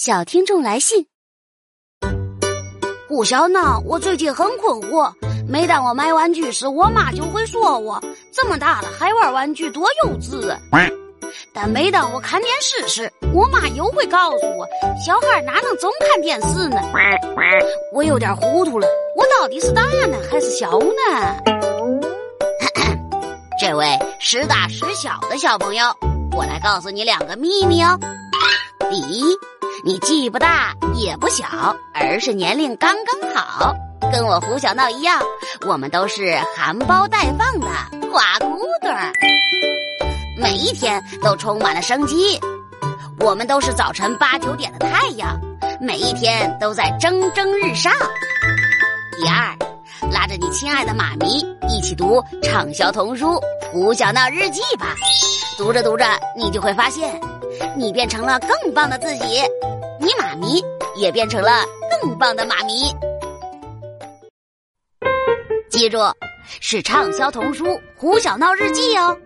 小听众来信：胡小闹，我最近很困惑。每当我买玩具时，我妈就会说我这么大了还玩玩具，多幼稚啊！但每当我看电视时，我妈又会告诉我，小孩哪能总看电视呢？我有点糊涂了，我到底是大呢还是小呢？这位时大时小的小朋友，我来告诉你两个秘密哦。第一，你既不大也不小，而是年龄刚刚好，跟我胡小闹一样，我们都是含苞待放的花骨朵儿，每一天都充满了生机。我们都是早晨八九点的太阳，每一天都在蒸蒸日上。第二，拉着你亲爱的妈咪一起读畅销童书《胡小闹日记》吧，读着读着，你就会发现。你变成了更棒的自己，你妈咪也变成了更棒的妈咪。记住，是畅销童书《胡小闹日记》哦。